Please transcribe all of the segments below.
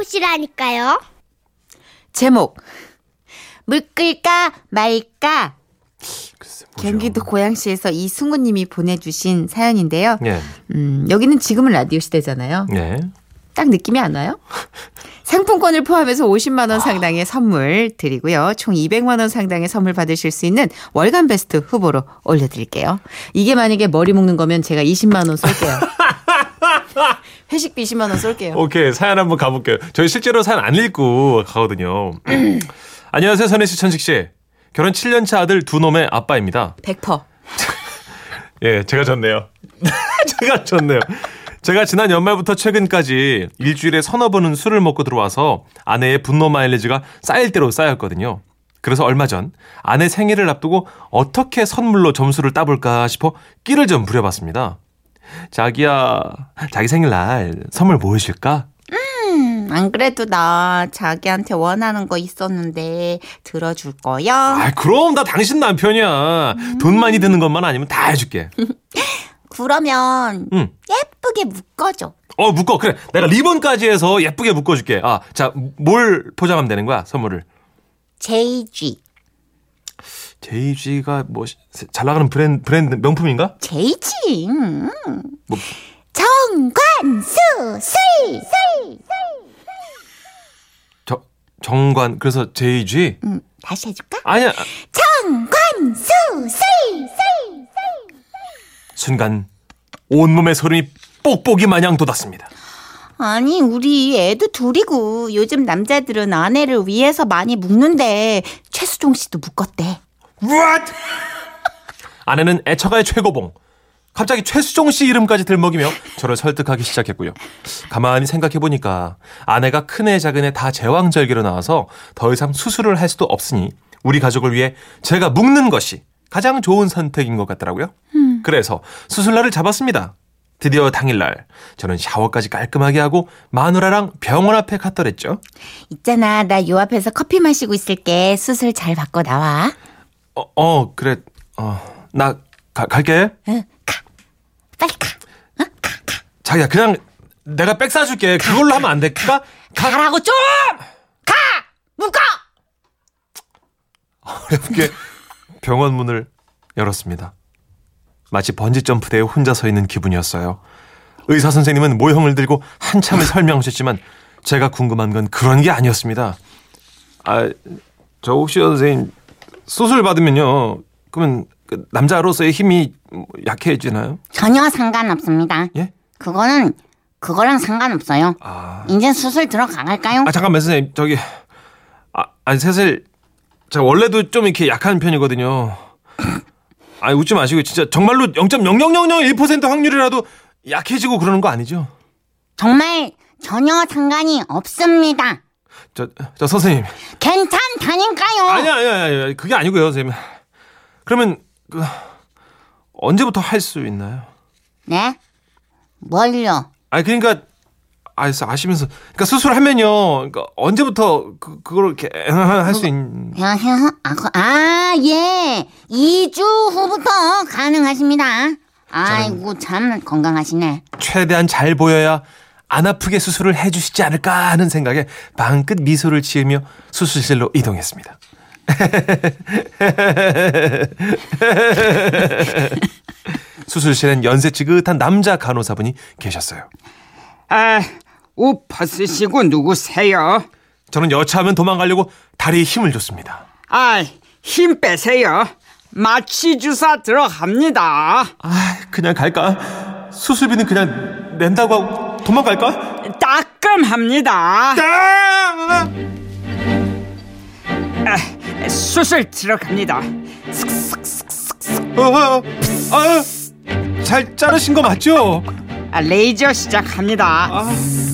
찾아보시라니까요. 제목 물 끌까 말까 글쎄? 경기도 고양시에서 이승우님이 보내주신 사연인데요. 예. 음, 여기는 지금은 라디오 시대잖아요. 예. 딱 느낌이 안 와요? 상품권을 포함해서 50만 원 상당의 선물 드리고요. 총 200만 원 상당의 선물 받으실 수 있는 월간 베스트 후보로 올려드릴게요. 이게 만약에 머리 묶는 거면 제가 20만 원 쏠게요. 회식비 20만 원 쏠게요. 오케이 사연 한번 가볼게요. 저희 실제로 사연 안 읽고 가거든요. 안녕하세요 선혜 씨 천식 씨. 결혼 7년 차 아들 두 놈의 아빠입니다. 100%. 예, 제가 졌네요. 제가 졌네요. 제가 지난 연말부터 최근까지 일주일에 서너 번은 술을 먹고 들어와서 아내의 분노 마일리지가 쌓일 대로 쌓였거든요. 그래서 얼마 전 아내 생일을 앞두고 어떻게 선물로 점수를 따볼까 싶어 끼를 좀 부려봤습니다. 자기야, 자기 생일날 선물 뭐 해줄까? 안 그래도 나 자기한테 원하는 거 있었는데 들어줄 거야? 아, 그럼 나 당신 남편이야. 돈 많이 드는 것만 아니면 다 해줄게. 그러면 응. 예쁘게 묶어줘. 어, 묶어. 그래. 내가 리본까지 해서 예쁘게 묶어줄게. 아, 자, 뭘 포장하면 되는 거야, 선물을? JG가 뭐 잘 나가는 브랜드 브랜드 명품인가? 음. 뭐- 정관수 술. 술. 저 정관 그래서 JG? 음, 다시 해줄까? 아니야. 정관수 술. 술. 순간 온몸에 소름이 뽁뽁이 마냥 돋았습니다. 아니 우리 애도 둘이고 요즘 남자들은 아내를 위해서 많이 묶는데 최수종 씨도 묶었대. What? 아내는 애처가의 최고봉. 갑자기 최수종 씨 이름까지 들먹이며 저를 설득하기 시작했고요. 가만히 생각해보니까 아내가 큰애 작은애 다 제왕절개로 나와서 더 이상 수술을 할 수도 없으니 우리 가족을 위해 제가 묶는 것이 가장 좋은 선택인 것 같더라고요. 그래서 수술날을 잡았습니다. 드디어 당일날 저는 샤워까지 깔끔하게 하고 마누라랑 병원 앞에 갔더랬죠. 있잖아 나 요 앞에서 커피 마시고 있을게 수술 잘 받고 나와. 어, 어 그래. 어, 나 가- 갈게. 응, 가. 빨리 가. 자기야 그냥 내가 백 사줄게 그걸로 하면 안 될까? 가, 가라고 좀! 가! 묶어! 어렵게 병원 문을 열었습니다 마치 번지점프대에 혼자 서 있는 기분이었어요 의사 선생님은 모형을 들고 한참을 설명하셨지만 제가 궁금한 건 그런 게 아니었습니다 아 저 혹시 선생님 수술 받으면요 그러면 그 남자로서의 힘이 약해지나요? 전혀 상관없습니다. 예? 그거는 그거랑 상관없어요. 아... 이제 수술 들어갈까요? 아 잠깐만 선생님 저기 아 아니 사실 제가 원래도 좀 이렇게 약한 편이거든요. 아니 웃지 마시고 진짜 정말로 0.00001% 확률이라도 약해지고 그러는 거 아니죠? 정말 전혀 상관이 없습니다. 저 저 선생님 괜찮다니까요. 아니 아니 아니 아니 그게 아니고요 선생님. 그러면 그 언제부터 할 수 있나요? 네? 뭘요? 아니 그러니까 아 아시면서 그러니까 수술하면요 그러니까 언제부터 그 그걸 이렇게 할 수 있는 야, 야, 아, 그- 아, 예. 2주 후부터 가능하십니다. 아이고, 참 건강하시네. 최대한 잘 보여야 안 아프게 수술을 해주시지 않을까 하는 생각에 방긋 미소를 지으며 수술실로 이동했습니다. 수술실엔 연세 지긋한 남자 간호사분이 계셨어요. 아, 옷 벗으시고 누구세요? 저는 여차하면 도망가려고 다리에 힘을 줬습니다. 아, 힘 빼세요. 마취 주사 들어갑니다. 아, 그냥 갈까? 수술비는 그냥 낸다고 하고 도망갈까? 따끔합니다. 아! 아, 수술 들어갑니다. 어, 어, 어, 아, 잘 자르신 거 맞죠? 아, 레이저 시작합니다. 아,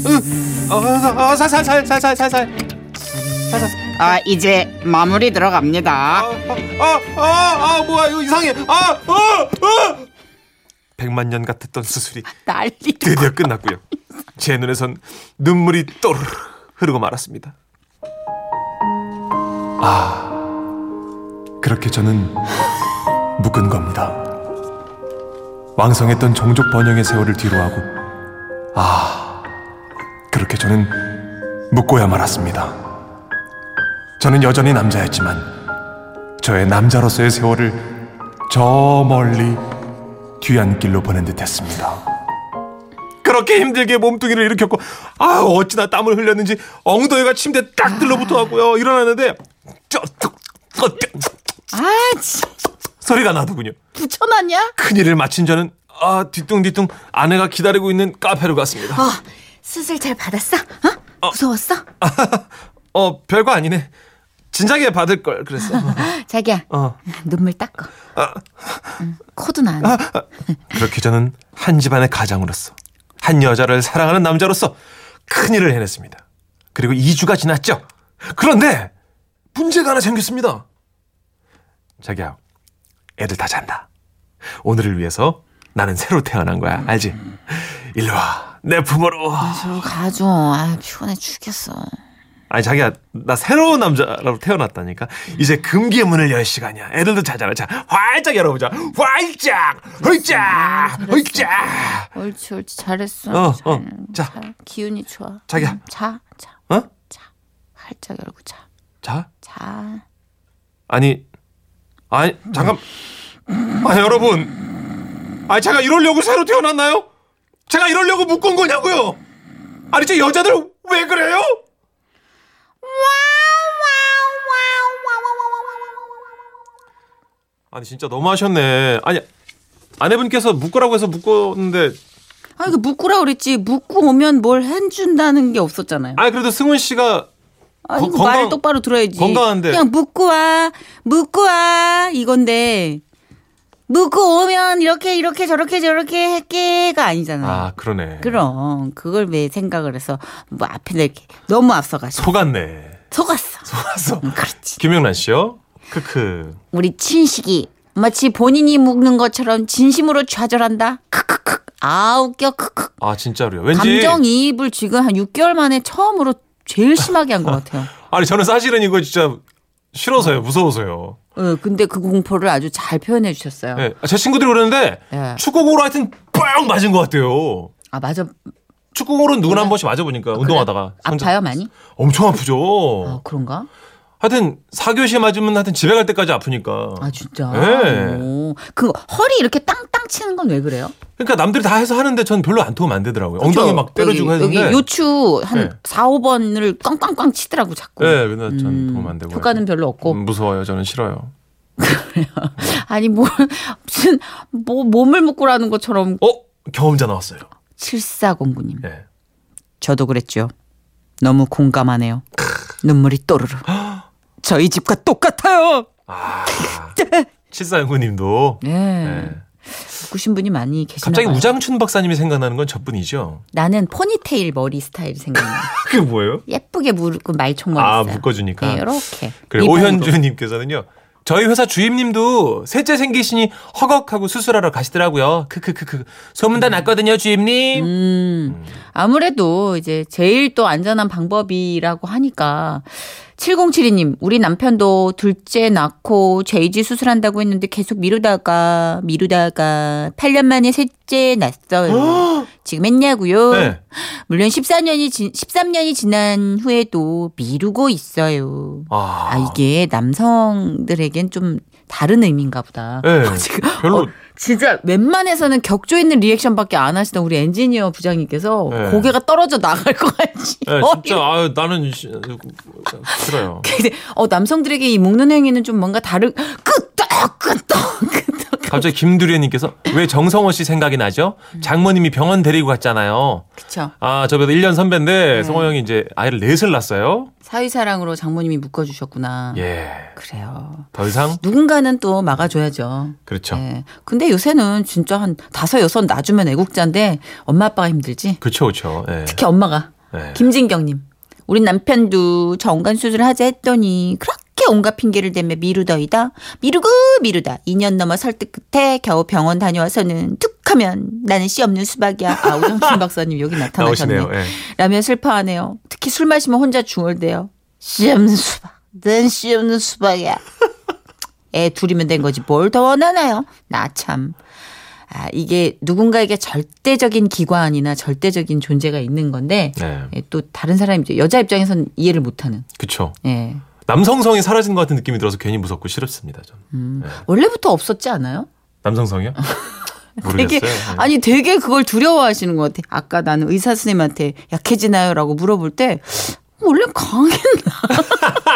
으, 어, 어, 살살, 살살, 살살, 살살. 아, 이제 마무리 들어갑니다. 아, 아, 아, 아, 뭐야, 이거 이상해. 아, 어, 어. 백만 년 같았던 수술이 난리. 드디어 끝났고요. 제 눈에선 눈물이 또르르 흐르고 말았습니다. 아, 그렇게 저는 묶은 겁니다. 왕성했던 종족 번영의 세월을 뒤로하고, 아, 그렇게 저는 묻고야 말았습니다. 저는 여전히 남자였지만 저의 남자로서의 세월을 저 멀리 뒤안길로 보낸 듯했습니다. 그렇게 힘들게 몸뚱이를 일으켰고 아 어찌나 땀을 흘렸는지 엉덩이가 침대에 딱 들러붙어 갖고요 일어났는데 저, 저, 저, 저, 아, 지, 소리가 나더군요. 붙여놨냐? 큰일을 마친 저는 아 뒤뚱뒤뚱 아내가 기다리고 있는 카페로 갔습니다. 어, 수술 잘 받았어? 어? 무서웠어? 어 별거 아니네. 진작에 받을 걸 그랬어. 자기야, 어. 눈물 닦어. 아. 응, 코도 나. 그렇게 저는 한 집안의 가장으로서 한 여자를 사랑하는 남자로서 큰 일을 해냈습니다. 그리고 2주가 지났죠. 그런데 문제가 하나 생겼습니다. 자기야, 애들 다 잔다. 오늘을 위해서 나는 새로 태어난 거야. 알지? 일로 와. 내 품으로. 저 가줘. 아, 피곤해 죽겠어. 아니 자기야 나 새로운 남자로 태어났다니까 이제 금기의 문을 열 시간이야 애들도 자잖아 자 활짝 열어보자 활짝 활짝 활짝 옳지, 옳지. 잘했어. 어, 잘, 어. 자. 잘. 기운이 좋아. 자기야. 응, 자, 자, 어? 자. 활짝 열고 자. 자 자. 아니 아니 잠깐 아 여러분 아니 제가 이러려고 새로 태어났나요? 제가 이러려고 묶은 거냐고요? 아니 저 여자들 왜 그래요? 아니 진짜 너무하셨네. 아니 아내분께서 묶으라고 해서 묶었는데 아니, 그 묶으라 그랬지. 묶고 오면 뭘 해준다는 게 없었잖아요. 아니 그래도 승훈 씨가 아, 거- 이거 건강- 말 똑바로 들어야지. 건강한데. 그냥 묶고 와, 묶고 와 이건데 묶고 오면 이렇게 이렇게 저렇게 저렇게 할게가 아니잖아. 아 그러네. 그럼 그걸 왜 생각을 해서 뭐 앞에 이렇게 너무 앞서가지고 속았네. 속았어. 속았어. 응, 그렇지. 김영란 씨요? 크크. 우리 친식이 마치 본인이 묶는 것처럼 진심으로 좌절한다. 크크크. 아 웃겨 크크. 아 진짜로요. 왠지 감정이입을 지금 한 6개월 만에 처음으로 제일 심하게 한 것 같아요. 아니 저는 사실은 이거 진짜 싫어서요. 무서워서요. 어, 근데 그 공포를 아주 잘 표현해 주셨어요. 예. 제 친구들이 그러는데 예. 축구공으로 하여튼 뻥 맞은 것 같아요. 아 맞아. 축구공으로는 누구나 한 번씩 맞아보니까 운동하다가 혼자- 아파요 많이? 엄청 아프죠. 아 그런가? 하여튼 4교시에 맞으면 하여튼 집에 갈 때까지 아프니까. 아 진짜. 예. 오. 그 허리 이렇게 땅땅 치는 건 왜 그래요? 그러니까 남들이 다 해서 하는데 전 별로 안 도움 안 되더라고요. 엉덩이 막 때려주고 여기, 했는데. 여기 요추 한 네. 4, 5번을 꽝꽝꽝 치더라고 자꾸. 예, 근데 전 음, 도움 안 되고. 효과는 별로 없고. 음, 무서워요. 저는 싫어요. 아니 뭐 무슨 뭐 몸을 묶으라는 것처럼 어? 경험자 나왔어요. 7409님. 예. 저도 그랬죠. 너무 공감하네요. 눈물이 또르르. 저희 집과 똑같아요. 아. 74연구님도. 예. 예. 묶으신 분이 많이 계시나 갑자기 봐요. 우장춘 박사님이 생각나는 건 저뿐이죠. 나는 포니테일 머리 스타일이 생각나. 그게 뭐예요? 예쁘게 묶고 말총머리 아, 있어요. 묶어주니까. 네, 이렇게. 그래 오현주님께서는요. 저희 회사 주임님도 셋째 생기시니 허걱하고 수술하러 가시더라고요. 크크크크 소문 다 났거든요, 주임님. 음, 아무래도 이제 제일 또 안전한 방법이라고 하니까 7072님, 우리 남편도 둘째 낳고 제이지 수술한다고 했는데 계속 미루다가 미루다가 8년 만에 셋째 낳았어요. 지금 했냐고요? 네. 물론 14년이 지, 13년이 지난 후에도 미루고 있어요. 아, 아, 이게 남성들에겐 좀 다른 의미인가 보다. 네. 지금 별로 어, 진짜 웬만해서는 격조 있는 리액션밖에 안 하시던 우리 엔지니어 부장님께서 네. 고개가 떨어져 나갈 것 같지. 네, 어, 진짜 아 나는 시- 싫어요. 근데 어, 남성들에게 이 묶는 행위는 좀 뭔가 다르 끄떡 끄떡 끄떡. 갑자기 김두래님께서 왜 정성호 씨 생각이 나죠? 장모님이 병원 데리고 갔잖아요. 그쵸. 아 저보다 1년 선배인데 네. 성호 형이 이제 아이를 넷을 낳았어요. 사위사랑으로 장모님이 묶어주셨구나. 예. 그래요. 더 이상 누군가는 또 막아줘야죠. 그렇죠. 예. 근데 요새는 진짜 한 다섯 여섯 놔주면 애국자인데 엄마 아빠가 힘들지. 그렇죠, 그렇죠. 예. 특히 엄마가. 예. 김진경님. 우리 남편도 정관 수술을 하자 했더니 그렇게 온갖 핑계를 대며 미루더이다. 미루고 미루다. 2년 넘어 설득 끝에 겨우 병원 다녀와서는 툭 하면 나는 씨 없는 수박이야. 아, 우정춘 박사님 여기 나타나셨네. 나오시네요. 예. 라며 슬퍼하네요. 특히 술 마시면 혼자 중얼대요. 씨 없는 수박. 넌 씨 없는 수박이야. 애 둘이면 된 거지 뭘 더 원하나요? 나 참. 아, 이게 누군가에게 절대적인 기관이나 절대적인 존재가 있는 건데 네. 예, 또 다른 사람이 이제 여자 입장에선 이해를 못하는. 그쵸. 예. 남성성이 사라진 것 같은 느낌이 들어서 괜히 무섭고 싫습니다. 저는. 음. 네. 원래부터 없었지 않아요? 남성성이요? 되게 모르겠어요. 네. 아니 되게 그걸 두려워하시는 것 같아. 아까 나는 의사 선생님한테 약해지나요라고 물어볼 때 원래 강했나?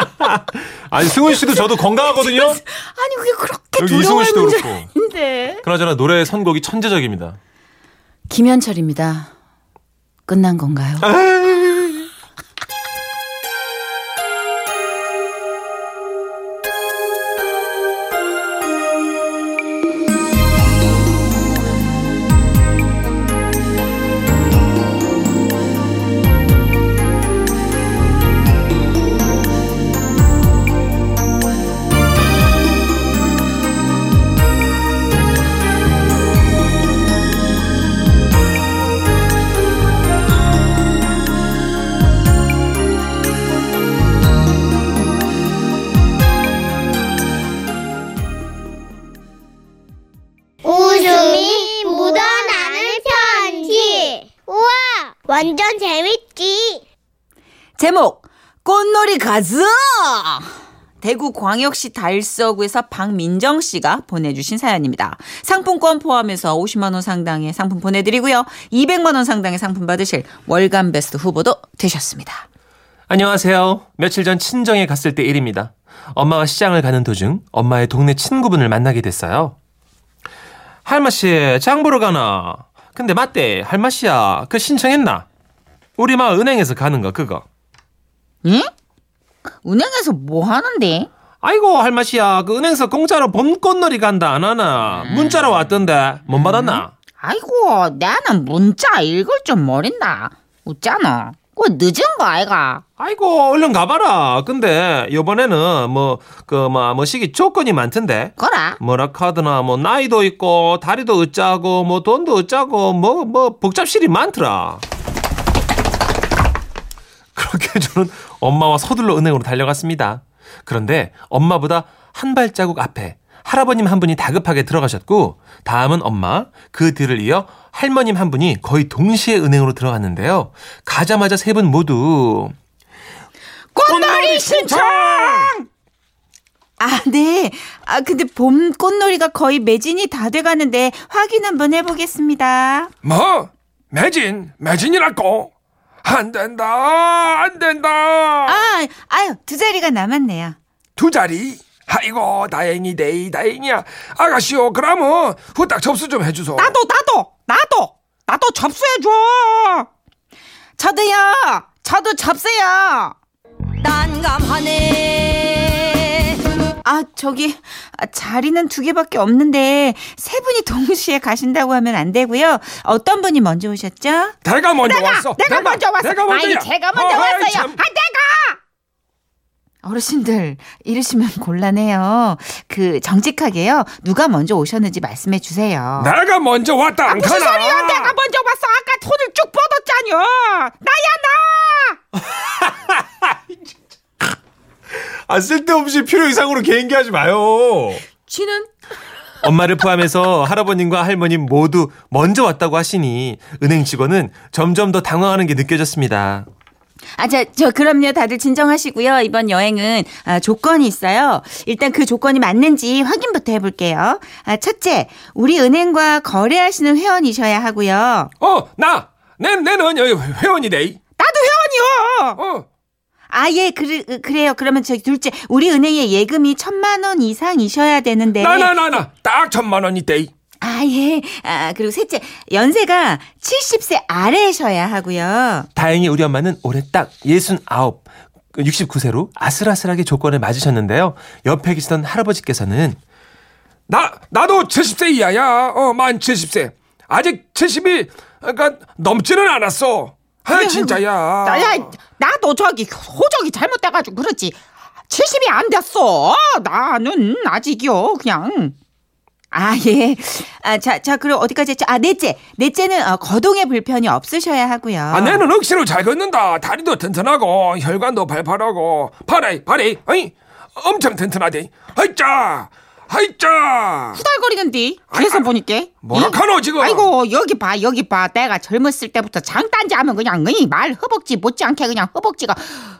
아니 승훈 씨도 저도 건강하거든요. 아니 그게 그렇게 두려워할 씨도 문제 그렇고. 아닌데. 그나저나 노래 선곡이 천재적입니다. 김현철입니다. 끝난 건가요? 재밌지. 제목 꽃놀이 가즈 대구 광역시 달서구에서 박민정 씨가 보내주신 사연입니다. 상품권 포함해서 50만 원 상당의 상품 보내드리고요. 200만 원 상당의 상품 받으실 월간 베스트 후보도 되셨습니다. 안녕하세요. 며칠 전 친정에 갔을 때 일입니다. 엄마와 시장을 가는 도중 엄마의 동네 친구분을 만나게 됐어요. 할마씨, 장 보러 가나? 근데 맞대, 할마씨야, 그 신청했나? 우리 마 은행에서 가는 거, 그거. 응? 은행에서 뭐 하는데? 아이고, 할마씨야, 그 은행에서 공짜로 봄꽃놀이 간다, 안 하나? 문자로 왔던데, 못 받았나? 아이고 나는 문자 읽을 줄 모른다. 웃잖아. 그 늦은 거 아이가? 아이고, 얼른 가봐라. 근데, 요번에는 뭐, 그, 뭐, 뭐, 시기 조건이 많던데. 거라. 뭐라 카드나 뭐 나이도 있고 다리도 어짜고 뭐 돈도 어짜고 뭐뭐 복잡실이 많더라. 그렇게 저는 엄마와 서둘러 은행으로 달려갔습니다. 그런데 엄마보다 한 발자국 앞에 할아버님 한 분이 다급하게 들어가셨고 다음은 엄마 그 뒤를 이어 할머님 한 분이 거의 동시에 은행으로 들어갔는데요. 가자마자 세 분 모두 꽃놀이 신청! 아, 네. 아, 근데 봄 꽃놀이가 거의 매진이 다 돼가는데 확인 한번 해보겠습니다. 뭐? 매진? 매진이라고? 안 된다, 안 된다. 아, 아유, 두 자리가 남았네요. 두 자리? 아이고, 다행이네, 다행이야. 아가씨요, 그러면 후딱 접수 좀 해주소. 나도 나도 나도 나도 접수해줘. 저도요. 저도 접수요. 난감하네. 아, 저기 아, 자리는 두 개밖에 없는데 세 분이 동시에 가신다고 하면 안 되고요. 어떤 분이 먼저 오셨죠? 내가 먼저 왔어. 내가 먼저 왔어. 내가 먼저야. 아니 제가 먼저 어허이, 왔어요. 참. 아 내가. 어르신들 이러시면 곤란해요. 그 정직하게요. 누가 먼저 오셨는지 말씀해 주세요. 내가 먼저 왔다, 안 무슨? 소리야? 내가 먼저 왔어. 아까 손을 쭉 뻗었잖여. 나야 나. 아 쓸데없이 필요 이상으로 개인기 하지 마요. 쥐는 엄마를 포함해서 할아버님과 할머님 모두 먼저 왔다고 하시니 은행 직원은 점점 더 당황하는 게 느껴졌습니다. 아, 자, 저, 그럼요. 다들 진정하시고요. 이번 여행은 아, 조건이 있어요. 일단 그 조건이 맞는지 확인부터 해볼게요. 아, 첫째, 우리 은행과 거래하시는 회원이셔야 하고요. 어, 나, 내, 내는 여기 회원이래. 나도 회원이요. 어, 아, 예, 그래, 그래요. 그러면 저기 둘째, 우리 은행에 예금이 천만 원 이상이셔야 되는데. 나, 나, 나, 나, 딱 천만 원 있대. 아, 예. 아, 그리고 셋째, 연세가 70세 아래셔야 하고요. 다행히 우리 엄마는 올해 딱 69, 69세로 아슬아슬하게 조건을 맞으셨는데요. 옆에 계시던 할아버지께서는 나, 나도 70세 이하야. 어, 만 70세. 아직 70이, 그러니까 넘지는 않았어. 아, 진짜야. 나야 나도 저기 호적이 잘못돼가지고 그렇지. 70이 안 됐어. 나는 아직이요. 그냥. 아, 예. 아, 자, 자, 그럼 어디까지 했죠? 아, 넷째. 넷째는 어, 거동에 불편이 없으셔야 하고요. 아, 내는 억시로 잘 걷는다. 다리도 튼튼하고, 혈관도 발팔하고, 발에, 발에, 어이, 엄청 튼튼하대. 아이짜! 하이짜. 후달거리는데 뒤에서 보니까? 뭐라카노 지금? 아이고 여기 봐 여기 봐. 내가 젊었을 때부터 장단지 하면 그냥 이말 허벅지 못지않게 그냥 허벅지가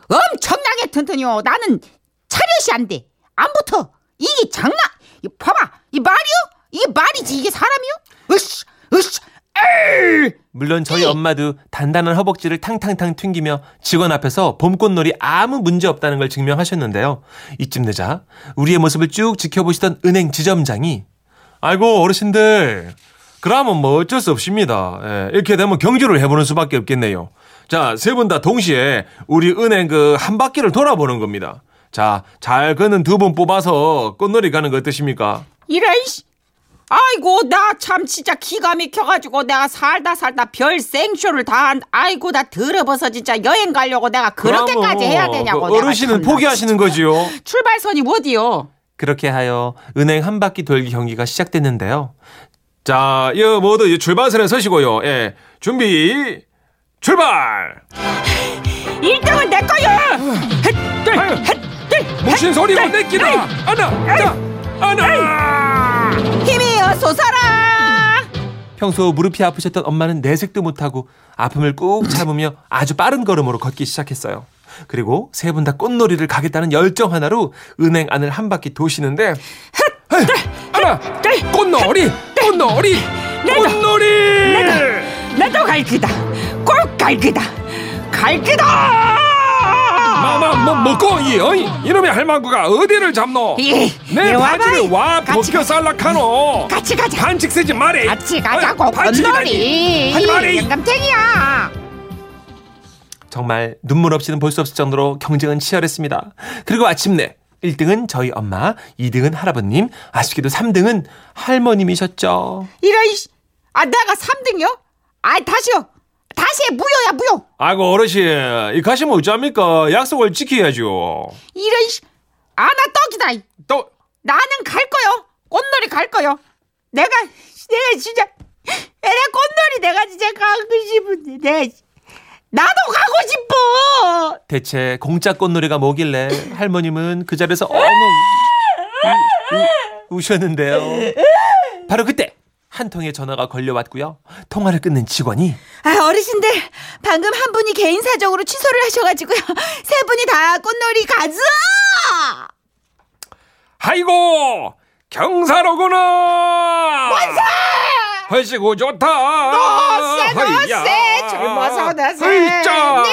엄청나게 튼튼해요 나는 차렷이 안 돼. 안 붙어. 이게 장난! 이 봐봐. 이 말이요 이게 말이지. 이게 사람이요 으쌰 으쌰 에이. 물론 저희 엄마도 단단한 허벅지를 탕탕탕 튕기며 직원 앞에서 봄꽃놀이 아무 문제 없다는 걸 증명하셨는데요. 이쯤 되자 우리의 모습을 쭉 지켜보시던 은행 지점장이 아이고 어르신들 그러면 뭐 어쩔 수 없습니다. 예, 이렇게 되면 경주를 해보는 수밖에 없겠네요. 자, 세 분 다 동시에 우리 은행 그 한 바퀴를 돌아보는 겁니다. 자, 잘 걷는 두 분 뽑아서 꽃놀이 가는 거 어떠십니까? 이런 씨. 아이고 나 참 진짜 기가 막혀가지고 내가 살다 살다 별 생쇼를 다 한. 아이고 나 더러워서 진짜 여행 가려고 내가 그렇게까지 그럼 해야 뭐, 되냐고. 그 어르신은 포기하시는 거지요. 출발선이 어디요? 그렇게 하여 은행 한 바퀴 돌기 경기가 시작됐는데요. 자, 여 모두 이 출발선에 서시고요. 예, 준비 출발. 1등은 내 거야. 헷들 헷들 무슨 소리가 내끼나? 하나, 자, 하나. 솟아라. 평소 무릎이 아프셨던 엄마는 내색도 못하고 아픔을 꾹 참으며 아주 빠른 걸음으로 걷기 시작했어요. 그리고 세 분 다 꽃놀이를 가겠다는 열정 하나로 은행 안을 한 바퀴 도시는데 하나. 꽃놀이, 꽃놀이, 꽃놀이. 나도 갈 거다. 꼭갈 거다. 갈 거다. 뭐 먹고 이 어이 이놈의 할망구가 어디를 잡노? 예, 내 예, 와봐이. 바지를 와 같이 벗겨 살락하노. 같이 가자. 반칙 쓰지 말해. 같이 가자고 어이. 건놀이. 하지 말해. 영감탱이야. 정말 눈물 없이는 볼 수 없을 정도로 경쟁은 치열했습니다. 그리고 아침내 1등은 저희 엄마, 2등은 할아버님, 아쉽게도 3등은 할머님이셨죠. 이런 씨. 아 내가 3등이요? 아 다시요. 다시 해 무효야 무효. 아이고 어르신 이 가시면 어쩝니까 약속을 지켜야죠. 이런 씨. 아나 떡이다. 이. 또 나는 갈 거요. 꽃놀이 갈 거요. 내가 내가 진짜 내가 꽃놀이 내가 진짜 가고 싶은데 내가 지- 나도 가고 싶어. 대체 공짜 꽃놀이가 뭐길래 할머님은 그 자리에서 어머 우, 우, 우셨는데요. 바로 그때 한 통의 전화가 걸려왔고요. 통화를 끊는 직원이 아 어르신들 방금 한 분이 개인 사정으로 취소를 하셔가지고요. 세 분이 다 꽃놀이 가자. 아이고 경사로구나. 만세. 헐시고 좋다. 너세 너세. 젊어서 너세 허이짜.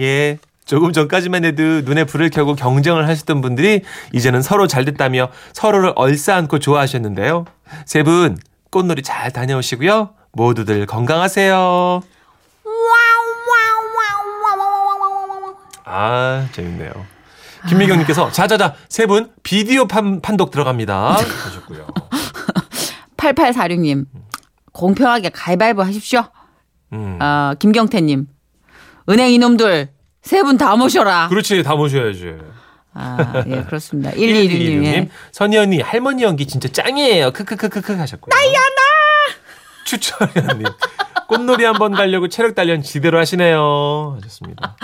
예. 조금 전까지만 해도 눈에 불을 켜고 경쟁을 하셨던 분들이 이제는 서로 잘 됐다며 서로를 얼싸안고 좋아하셨는데요. 세 분 꽃놀이 잘 다녀오시고요. 모두들 건강하세요. 아, 재밌네요. 김미경님께서 자자자 세 분 비디오 판, 판독 들어갑니다. 하셨고요. 8846님. 공평하게 가위바위보 하십시오. 음. 아, 김경태님. 은행 이놈들 세 분 다 모셔라. 그렇지 다 모셔야지. 아, 예, 그렇습니다. 1216님, 1216님. 선희 언니 할머니 연기 진짜 짱이에요. 크크크크크 하셨고요. 나야나. 추천현님 꽃놀이 한번 가려고 체력 단련 지대로 하시네요. 하셨습니다.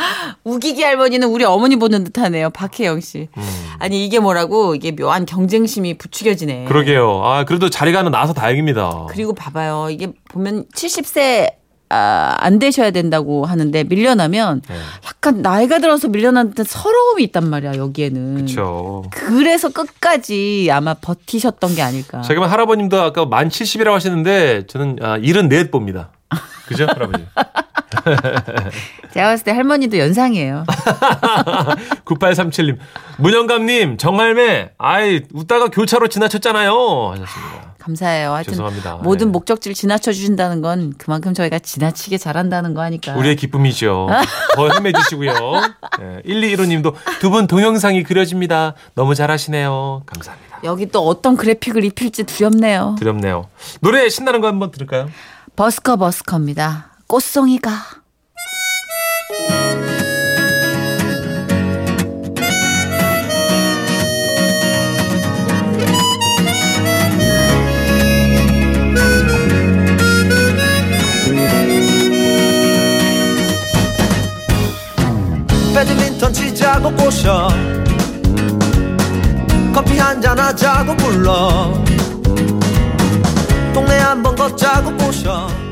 우기기 할머니는 우리 어머니 보는 듯 하네요. 박혜영 씨. 음. 아니 이게 뭐라고 이게 묘한 경쟁심이 부추겨지네. 그러게요. 아 그래도 자리가 하나 나서 다행입니다. 그리고 봐봐요. 이게 보면 70세 아, 안 되셔야 된다고 하는데 밀려나면 네. 약간 나이가 들어서 밀려난 듯 서러움이 있단 말이야 여기에는. 그렇죠. 그래서 끝까지 아마 버티셨던 게 아닐까. 만 할아버님도 아까 만 70이라고 하셨는데 저는 아, 74 봅니다. 그죠 할아버지? 제가 봤을 때 할머니도 연상이에요. 9837님 문영감님 정말매 아이 웃다가 교차로 지나쳤잖아요 하셨습니다. 감사해요. 하여튼 죄송합니다. 모든 네. 목적지를 지나쳐 주신다는 건 그만큼 저희가 지나치게 잘한다는 거 아니까. 우리의 기쁨이죠. 더 힘내주시고요. 네, 1215님도 두 분 동영상이 그려집니다. 너무 잘하시네요. 감사합니다. 여기 또 어떤 그래픽을 입힐지 두렵네요. 두렵네요. 노래 신나는 거 한번 들을까요? 버스커 버스커입니다. 꽃송이가. 배드민턴 치자고 꼬셔 커피 한잔 하자고 불러 동네 한번 걷자고 모셔.